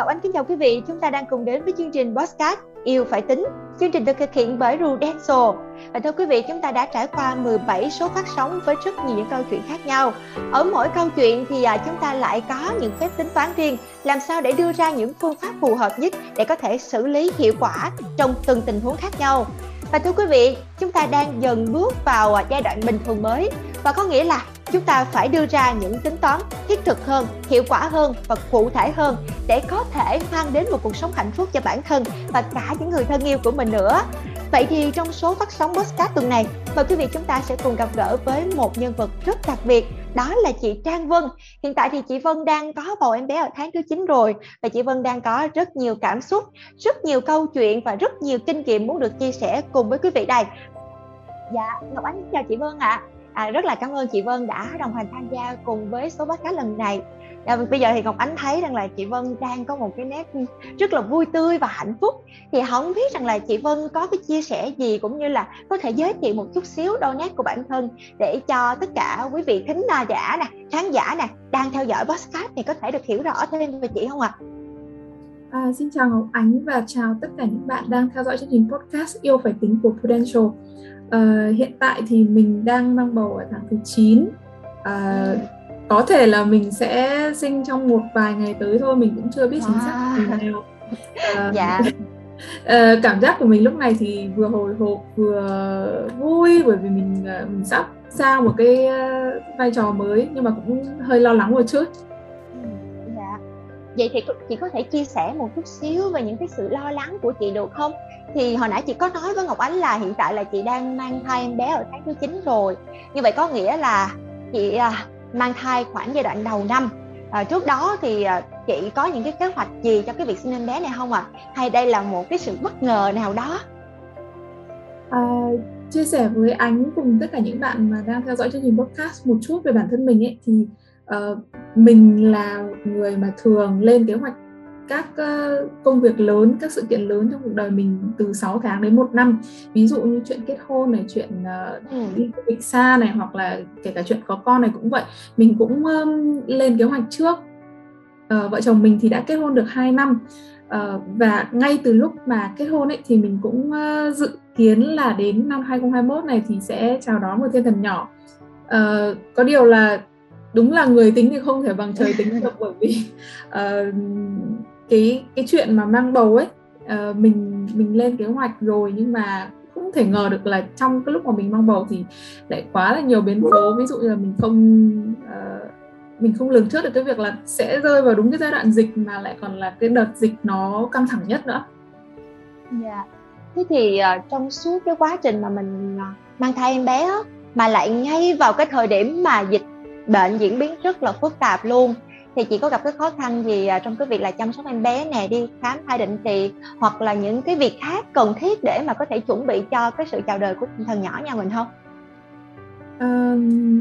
Ngọc Anh kính chào quý vị, chúng ta đang cùng đến với chương trình Postcard Yêu Phải Tính. Chương trình được thực hiện bởi Rudenso. Và thưa quý vị, chúng ta đã trải qua 17 số phát sóng với rất nhiều những câu chuyện khác nhau. Ở mỗi câu chuyện thì à, chúng ta lại có những phép tính toán riêng, làm sao để đưa ra những phương pháp phù hợp nhất để có thể xử lý hiệu quả trong từng tình huống khác nhau. Và thưa quý vị, chúng ta đang dần bước vào à, giai đoạn bình thường mới và có nghĩa là chúng ta phải đưa ra những tính toán thiết thực hơn, hiệu quả hơn và cụ thể hơn để có thể mang đến một cuộc sống hạnh phúc cho bản thân và cả những người thân yêu của mình nữa. Vậy thì trong số phát sóng podcast tuần này, mời quý vị chúng ta sẽ cùng gặp gỡ với một nhân vật rất đặc biệt, đó là chị Trang Vân. Hiện tại thì chị Vân đang có bầu em bé ở tháng thứ 9 rồi và chị Vân đang có rất nhiều cảm xúc, rất nhiều câu chuyện và rất nhiều kinh nghiệm muốn được chia sẻ cùng với quý vị đây. Dạ, Ngọc Ánh chào chị Vân ạ. À. À, rất là cảm ơn chị Vân đã đồng hành tham gia cùng với số podcast lần này. À, bây giờ thì Ngọc Ánh thấy rằng là chị Vân đang có một cái nét rất là vui tươi và hạnh phúc. Thì không biết rằng là chị Vân có cái chia sẻ gì cũng như là có thể giới thiệu một chút xíu đôi nét của bản thân để cho tất cả quý vị thính giả nè, khán giả nè đang theo dõi podcast thì có thể được hiểu rõ thêm về chị không ạ? À? À, xin chào Ngọc Ánh và chào tất cả những bạn đang theo dõi chương trình podcast Yêu Phải Tính của Prudential. Uh, hiện tại thì mình đang mang bầu ở tháng thứ 9 uh, ờ, có thể là mình sẽ sinh trong một vài ngày tới thôi mình cũng chưa biết chính xác wow. nào uh, dạ uh, cảm giác của mình lúc này thì vừa hồi hộp vừa vui bởi vì mình mình sắp sang một cái vai trò mới nhưng mà cũng hơi lo lắng một chút vậy thì chị có thể chia sẻ một chút xíu về những cái sự lo lắng của chị được không? Thì hồi nãy chị có nói với Ngọc Ánh là hiện tại là chị đang mang thai em bé ở tháng thứ 9 rồi. Như vậy có nghĩa là chị à, mang thai khoảng giai đoạn đầu năm. À, trước đó thì à, chị có những cái kế hoạch gì cho cái việc sinh em bé này không ạ? À? hay đây là một cái sự bất ngờ nào đó? À, chia sẻ với ánh cùng tất cả những bạn mà đang theo dõi chương trình podcast một chút về bản thân mình ấy thì uh, mình là người mà thường lên kế hoạch các công việc lớn, các sự kiện lớn trong cuộc đời mình từ 6 tháng đến một năm. Ví dụ như chuyện kết hôn này, chuyện uh, đi du lịch xa này hoặc là kể cả chuyện có con này cũng vậy. Mình cũng um, lên kế hoạch trước. Uh, vợ chồng mình thì đã kết hôn được 2 năm. Uh, và ngay từ lúc mà kết hôn ấy thì mình cũng uh, dự kiến là đến năm 2021 này thì sẽ chào đón một thiên thần nhỏ. Uh, có điều là đúng là người tính thì không thể bằng trời tính được bởi vì uh, cái cái chuyện mà mang bầu ấy uh, mình mình lên kế hoạch rồi nhưng mà không thể ngờ được là trong cái lúc mà mình mang bầu thì lại quá là nhiều biến cố ví dụ như là mình không uh, mình không lường trước được cái việc là sẽ rơi vào đúng cái giai đoạn dịch mà lại còn là cái đợt dịch nó căng thẳng nhất nữa. Dạ. Yeah. Thế thì uh, trong suốt cái quá trình mà mình uh, mang thai em bé á, mà lại ngay vào cái thời điểm mà dịch bệnh diễn biến rất là phức tạp luôn thì chị có gặp cái khó khăn gì à, trong cái việc là chăm sóc em bé nè đi khám thai định kỳ hoặc là những cái việc khác cần thiết để mà có thể chuẩn bị cho cái sự chào đời của thần nhỏ nhà mình không? Um,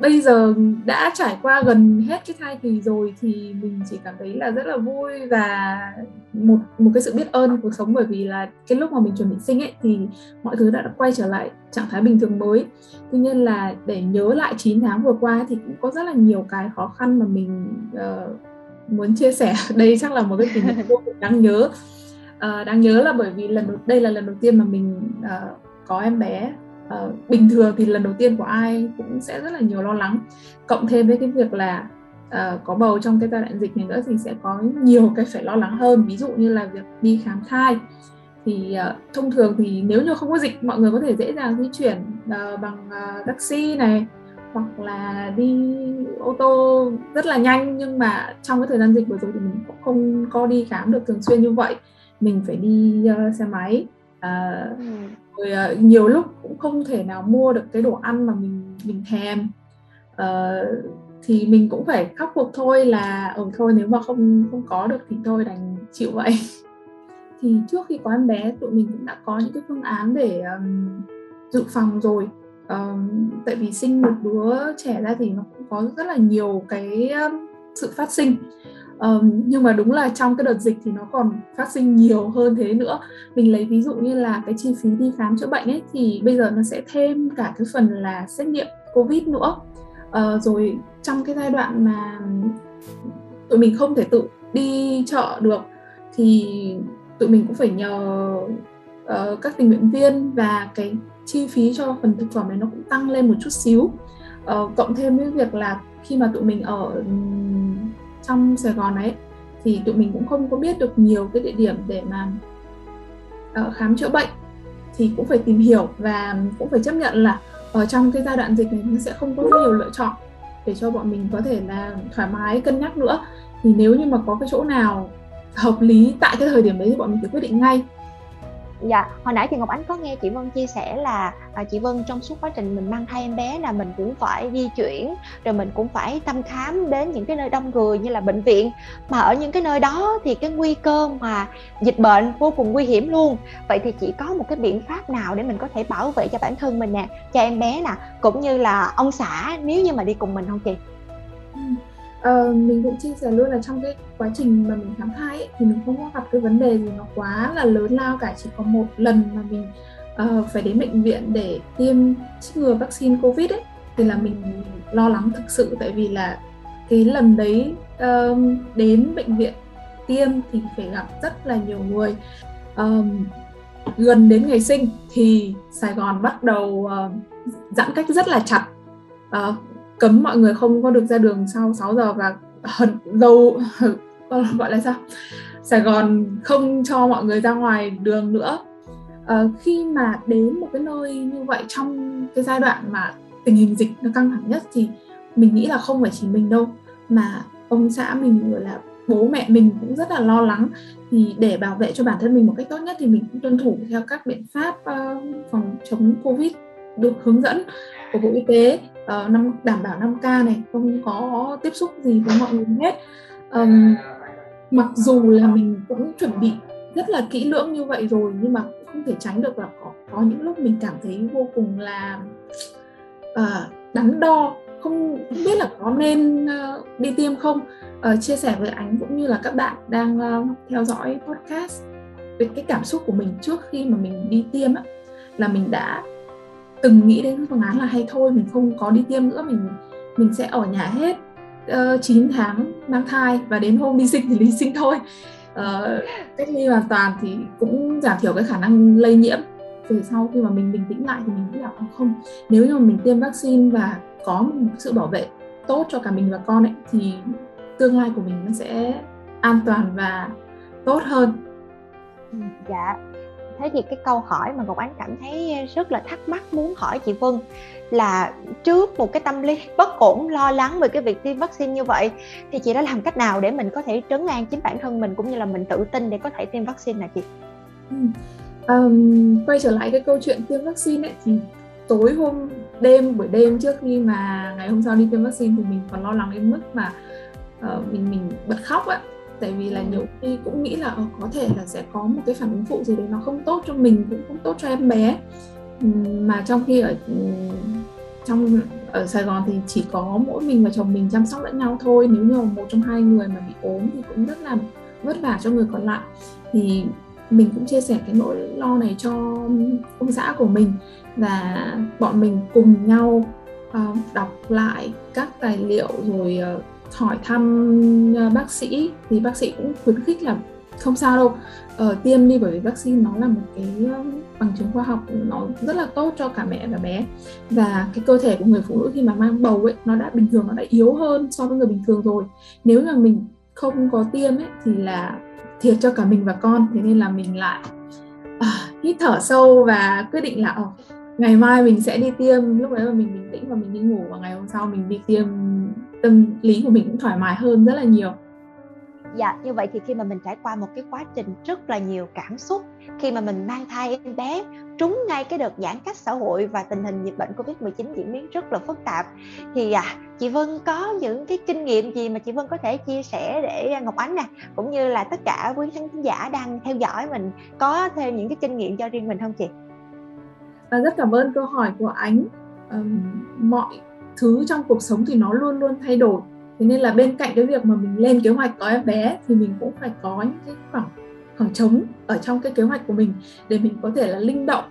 bây giờ đã trải qua gần hết cái thai kỳ rồi thì mình chỉ cảm thấy là rất là vui và một một cái sự biết ơn cuộc sống bởi vì là cái lúc mà mình chuẩn bị sinh ấy thì mọi thứ đã quay trở lại trạng thái bình thường mới. Tuy nhiên là để nhớ lại 9 tháng vừa qua thì cũng có rất là nhiều cái khó khăn mà mình uh, muốn chia sẻ. Đây chắc là một cái kỷ niệm vô cùng đáng nhớ. Uh, đáng nhớ là bởi vì lần đầu, đây là lần đầu tiên mà mình uh, có em bé uh, bình thường thì lần đầu tiên của ai cũng sẽ rất là nhiều lo lắng. Cộng thêm với cái việc là uh, có bầu trong cái giai đoạn dịch này nữa thì sẽ có nhiều cái phải lo lắng hơn. Ví dụ như là việc đi khám thai. Thì uh, thông thường thì nếu như không có dịch mọi người có thể dễ dàng di chuyển uh, bằng uh, taxi này hoặc là đi ô tô rất là nhanh. Nhưng mà trong cái thời gian dịch vừa rồi thì mình cũng không có đi khám được thường xuyên như vậy. Mình phải đi uh, xe máy ừ rồi uh, nhiều lúc cũng không thể nào mua được cái đồ ăn mà mình mình thèm. Uh, thì mình cũng phải khắc phục thôi là ở ừ, thôi nếu mà không không có được thì thôi đành chịu vậy. Thì trước khi có em bé tụi mình cũng đã có những cái phương án để um, dự phòng rồi. Um, tại vì sinh một đứa trẻ ra thì nó cũng có rất là nhiều cái um, sự phát sinh um, nhưng mà đúng là trong cái đợt dịch thì nó còn phát sinh nhiều hơn thế nữa. Mình lấy ví dụ như là cái chi phí đi khám chữa bệnh ấy thì bây giờ nó sẽ thêm cả cái phần là xét nghiệm covid nữa. Uh, rồi trong cái giai đoạn mà tụi mình không thể tự đi chợ được thì tụi mình cũng phải nhờ uh, các tình nguyện viên và cái chi phí cho phần thực phẩm này nó cũng tăng lên một chút xíu. Uh, cộng thêm với việc là khi mà tụi mình ở trong Sài Gòn ấy thì tụi mình cũng không có biết được nhiều cái địa điểm để mà uh, khám chữa bệnh. Thì cũng phải tìm hiểu và cũng phải chấp nhận là ở trong cái giai đoạn dịch này nó sẽ không có nhiều lựa chọn để cho bọn mình có thể là thoải mái cân nhắc nữa. Thì nếu như mà có cái chỗ nào hợp lý tại cái thời điểm đấy thì bọn mình phải quyết định ngay dạ hồi nãy thì ngọc ánh có nghe chị vân chia sẻ là à, chị vân trong suốt quá trình mình mang thai em bé là mình cũng phải di chuyển rồi mình cũng phải thăm khám đến những cái nơi đông người như là bệnh viện mà ở những cái nơi đó thì cái nguy cơ mà dịch bệnh vô cùng nguy hiểm luôn vậy thì chị có một cái biện pháp nào để mình có thể bảo vệ cho bản thân mình nè cho em bé nè cũng như là ông xã nếu như mà đi cùng mình không chị. Uh, mình cũng chia sẻ luôn là trong cái quá trình mà mình khám thai ấy, thì mình không có gặp cái vấn đề gì nó quá là lớn lao cả chỉ có một lần mà mình uh, phải đến bệnh viện để tiêm chích ngừa vaccine covid ấy. Thì là mình lo lắng thực sự tại vì là cái lần đấy um, đến bệnh viện tiêm thì phải gặp rất là nhiều người. Um, gần đến ngày sinh thì Sài Gòn bắt đầu uh, giãn cách rất là chặt. Uh, cấm mọi người không có được ra đường sau 6 giờ và hận dâu gọi là sao? Sài Gòn không cho mọi người ra ngoài đường nữa. À, khi mà đến một cái nơi như vậy trong cái giai đoạn mà tình hình dịch nó căng thẳng nhất thì mình nghĩ là không phải chỉ mình đâu mà ông xã mình rồi là bố mẹ mình cũng rất là lo lắng. Thì để bảo vệ cho bản thân mình một cách tốt nhất thì mình cũng tuân thủ theo các biện pháp uh, phòng chống covid được hướng dẫn của bộ y tế uh, năm đảm bảo 5 k này không có tiếp xúc gì với mọi người hết. Um, mặc dù là mình cũng chuẩn bị rất là kỹ lưỡng như vậy rồi nhưng mà không thể tránh được là có có những lúc mình cảm thấy vô cùng là uh, đắn đo không, không biết là có nên uh, đi tiêm không. Uh, chia sẻ với ánh cũng như là các bạn đang uh, theo dõi podcast về cái cảm xúc của mình trước khi mà mình đi tiêm á là mình đã từng nghĩ đến phương án là hay thôi mình không có đi tiêm nữa mình mình sẽ ở nhà hết ờ, uh, 9 tháng mang thai và đến hôm đi sinh thì đi sinh thôi. Uh, cách ly hoàn toàn thì cũng giảm thiểu cái khả năng lây nhiễm. Từ sau khi mà mình bình tĩnh lại thì mình nghĩ là ờ, không nếu như mà mình tiêm vaccine và có một sự bảo vệ tốt cho cả mình và con ấy thì tương lai của mình nó sẽ an toàn và tốt hơn. Ừ, dạ thế thì cái câu hỏi mà ngọc ánh cảm thấy rất là thắc mắc muốn hỏi chị vân là trước một cái tâm lý bất ổn lo lắng về cái việc tiêm vaccine như vậy thì chị đã làm cách nào để mình có thể trấn an chính bản thân mình cũng như là mình tự tin để có thể tiêm vaccine nè chị? Um, quay trở lại cái câu chuyện tiêm vaccine ấy thì tối hôm đêm buổi đêm trước khi mà ngày hôm sau đi tiêm vaccine thì mình còn lo lắng đến mức mà uh, mình mình bật khóc ạ tại vì là nhiều khi cũng nghĩ là oh, có thể là sẽ có một cái phản ứng phụ gì đấy nó không tốt cho mình cũng không tốt cho em bé. Mà trong khi ở trong ở Sài Gòn thì chỉ có mỗi mình và chồng mình chăm sóc lẫn nhau thôi. Nếu như một trong hai người mà bị ốm thì cũng rất là vất vả cho người còn lại. Thì mình cũng chia sẻ cái nỗi lo này cho ông xã của mình và bọn mình cùng nhau uh, đọc lại các tài liệu rồi uh, hỏi thăm à, bác sĩ thì bác sĩ cũng khuyến khích là không sao đâu. Ờ, tiêm đi bởi vì vaccine nó là một cái ờ, bằng chứng khoa học nó rất là tốt cho cả mẹ và bé. Và cái cơ thể của người phụ nữ khi mà mang bầu ấy nó đã bình thường nó đã yếu hơn so với người bình thường rồi. Nếu mà mình không có tiêm ấy thì là thiệt cho cả mình và con. Thế nên là mình lại à, hít thở sâu và quyết định là oh, ngày mai mình sẽ đi tiêm. Lúc đấy mà mình bình tĩnh và mình đi ngủ và ngày hôm sau mình đi tiêm tâm lý của mình cũng thoải mái hơn rất là nhiều dạ như vậy thì khi mà mình trải qua một cái quá trình rất là nhiều cảm xúc khi mà mình mang thai em bé trúng ngay cái đợt giãn cách xã hội và tình hình dịch bệnh covid 19 diễn biến rất là phức tạp thì à, chị Vân có những cái kinh nghiệm gì mà chị Vân có thể chia sẻ để Ngọc Ánh nè cũng như là tất cả quý khán giả đang theo dõi mình có thêm những cái kinh nghiệm cho riêng mình không chị? À, rất cảm ơn câu hỏi của Ánh. Um, mọi thứ trong cuộc sống thì nó luôn luôn thay đổi. Thế nên là bên cạnh cái việc mà mình lên kế hoạch có em bé thì mình cũng phải có những cái khoảng khoảng trống ở trong cái kế hoạch của mình để mình có thể là linh động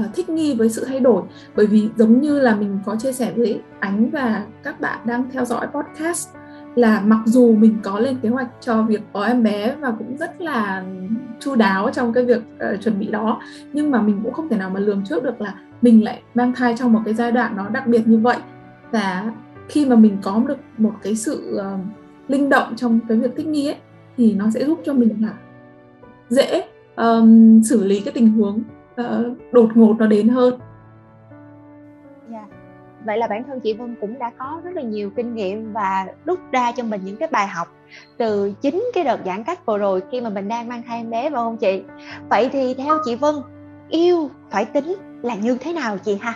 uh, thích nghi với sự thay đổi. Bởi vì giống như là mình có chia sẻ với ánh và các bạn đang theo dõi podcast là mặc dù mình có lên kế hoạch cho việc có em bé và cũng rất là chu đáo trong cái việc uh, chuẩn bị đó nhưng mà mình cũng không thể nào mà lường trước được là mình lại mang thai trong một cái giai đoạn nó đặc biệt như vậy và khi mà mình có được một cái sự uh, linh động trong cái việc thích nghi ấy thì nó sẽ giúp cho mình là dễ um, xử lý cái tình huống uh, đột ngột nó đến hơn. Yeah. Vậy là bản thân chị Vân cũng đã có rất là nhiều kinh nghiệm và rút ra cho mình những cái bài học từ chính cái đợt giãn cách vừa rồi khi mà mình đang mang thai em bé phải không chị? Vậy thì theo chị Vân yêu phải tính là như thế nào chị ha?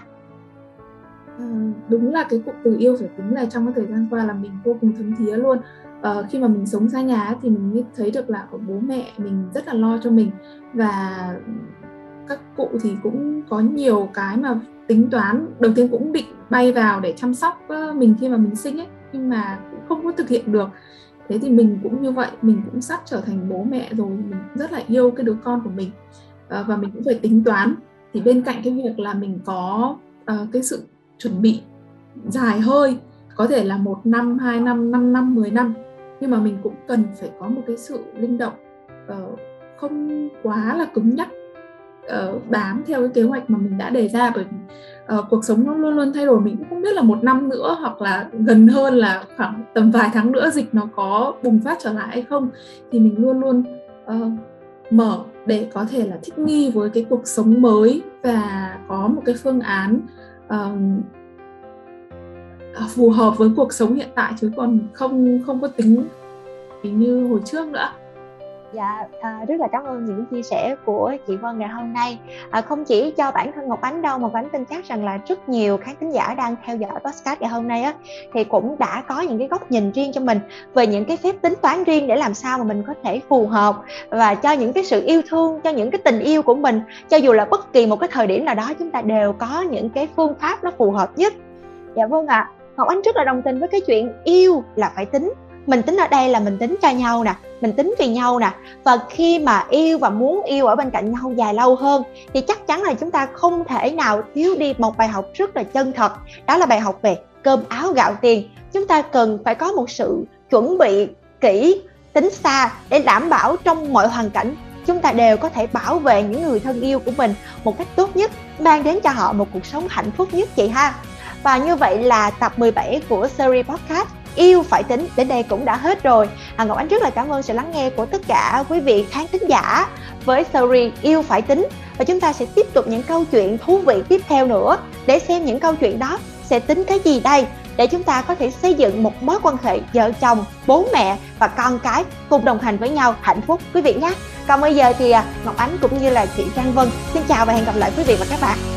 Ờ, đúng là cái cụm từ yêu phải tính là trong cái thời gian qua là mình vô cùng thấm thía luôn. À, khi mà mình sống xa nhà thì mình mới thấy được là của bố mẹ mình rất là lo cho mình và các cụ thì cũng có nhiều cái mà tính toán đầu tiên cũng định bay vào để chăm sóc ờ, mình khi mà mình sinh ấy nhưng mà cũng không có thực hiện được. Thế thì mình cũng như vậy mình cũng sắp trở thành bố mẹ rồi mình rất là yêu cái đứa con của mình à, và mình cũng phải tính toán. Thì bên cạnh cái việc là mình có uh, cái sự chuẩn bị dài hơi có thể là một năm hai năm năm năm mười năm. Nhưng mà mình cũng cần phải có một cái sự linh động uh, không quá là cứng nhắc uh, bám theo cái kế hoạch mà mình đã đề ra. Bởi vì uh, cuộc sống nó luôn luôn thay đổi mình cũng không biết là một năm nữa hoặc là gần hơn là khoảng tầm vài tháng nữa dịch nó có bùng phát trở lại hay không. Thì mình luôn luôn uh, mở để có thể là thích nghi với cái cuộc sống mới và có một cái phương án uh, phù hợp với cuộc sống hiện tại chứ còn không không có tính như hồi trước nữa. Dạ, à, rất là cảm ơn những chia sẻ của chị Vân ngày hôm nay. À, không chỉ cho bản thân Ngọc Ánh đâu mà Ngọc Ánh tin chắc rằng là rất nhiều khán thính giả đang theo dõi podcast ngày hôm nay á thì cũng đã có những cái góc nhìn riêng cho mình về những cái phép tính toán riêng để làm sao mà mình có thể phù hợp và cho những cái sự yêu thương, cho những cái tình yêu của mình, cho dù là bất kỳ một cái thời điểm nào đó chúng ta đều có những cái phương pháp nó phù hợp nhất. Dạ vâng ạ. À. Ngọc Ánh rất là đồng tình với cái chuyện yêu là phải tính mình tính ở đây là mình tính cho nhau nè, mình tính vì nhau nè. Và khi mà yêu và muốn yêu ở bên cạnh nhau dài lâu hơn, thì chắc chắn là chúng ta không thể nào thiếu đi một bài học rất là chân thật. Đó là bài học về cơm áo gạo tiền. Chúng ta cần phải có một sự chuẩn bị kỹ, tính xa để đảm bảo trong mọi hoàn cảnh, chúng ta đều có thể bảo vệ những người thân yêu của mình một cách tốt nhất, mang đến cho họ một cuộc sống hạnh phúc nhất chị ha. Và như vậy là tập 17 của series podcast yêu phải tính. Đến đây cũng đã hết rồi. À, ngọc ánh rất là cảm ơn sự lắng nghe của tất cả quý vị khán thính giả với series yêu phải tính. Và chúng ta sẽ tiếp tục những câu chuyện thú vị tiếp theo nữa. Để xem những câu chuyện đó sẽ tính cái gì đây. Để chúng ta có thể xây dựng một mối quan hệ vợ chồng bố mẹ và con cái cùng đồng hành với nhau hạnh phúc. Quý vị nhé. Còn bây giờ thì à, ngọc ánh cũng như là chị trang vân xin chào và hẹn gặp lại quý vị và các bạn.